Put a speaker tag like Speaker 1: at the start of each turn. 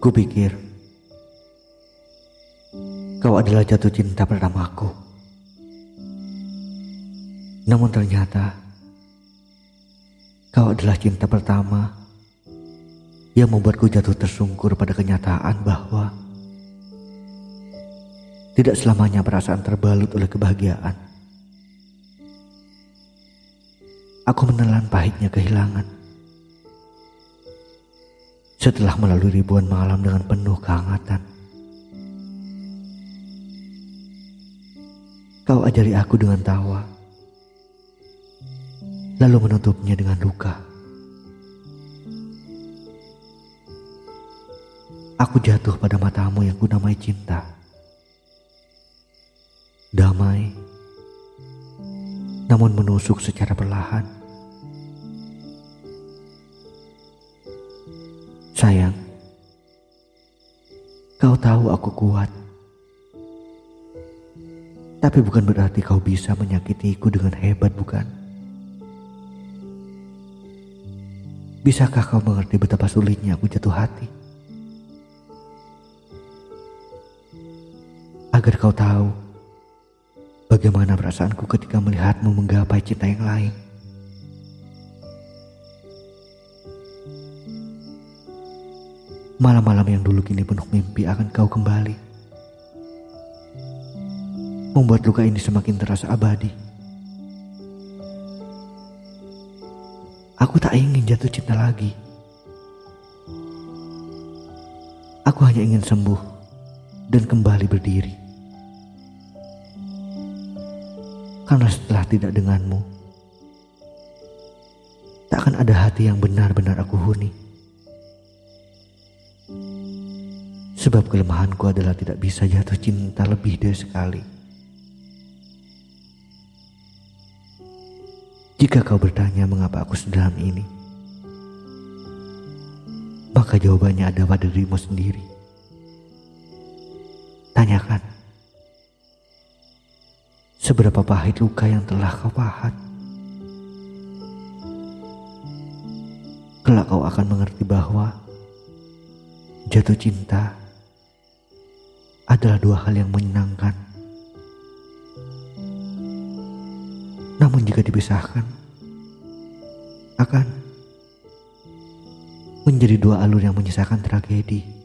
Speaker 1: Kupikir kau adalah jatuh cinta pertamaku. Namun ternyata kau adalah cinta pertama yang membuatku jatuh tersungkur pada kenyataan bahwa tidak selamanya perasaan terbalut oleh kebahagiaan. Aku menelan pahitnya kehilangan setelah melalui ribuan malam dengan penuh kehangatan. Kau ajari aku dengan tawa, lalu menutupnya dengan luka. Aku jatuh pada matamu yang kunamai cinta. Damai, namun menusuk secara perlahan. Sayang, kau tahu aku kuat. Tapi bukan berarti kau bisa menyakitiku dengan hebat, bukan? Bisakah kau mengerti betapa sulitnya aku jatuh hati? Agar kau tahu bagaimana perasaanku ketika melihatmu menggapai cinta yang lain. Malam-malam yang dulu kini penuh mimpi akan kau kembali. Membuat luka ini semakin terasa abadi. Aku tak ingin jatuh cinta lagi. Aku hanya ingin sembuh dan kembali berdiri. Karena setelah tidak denganmu, tak akan ada hati yang benar-benar aku huni. Sebab kelemahanku adalah tidak bisa jatuh cinta lebih dari sekali. Jika kau bertanya mengapa aku sedalam ini, maka jawabannya ada pada dirimu sendiri. Tanyakan, seberapa pahit luka yang telah kau pahat. Kelak kau akan mengerti bahwa jatuh cinta adalah dua hal yang menyenangkan. Namun jika dipisahkan, akan menjadi dua alur yang menyisakan tragedi.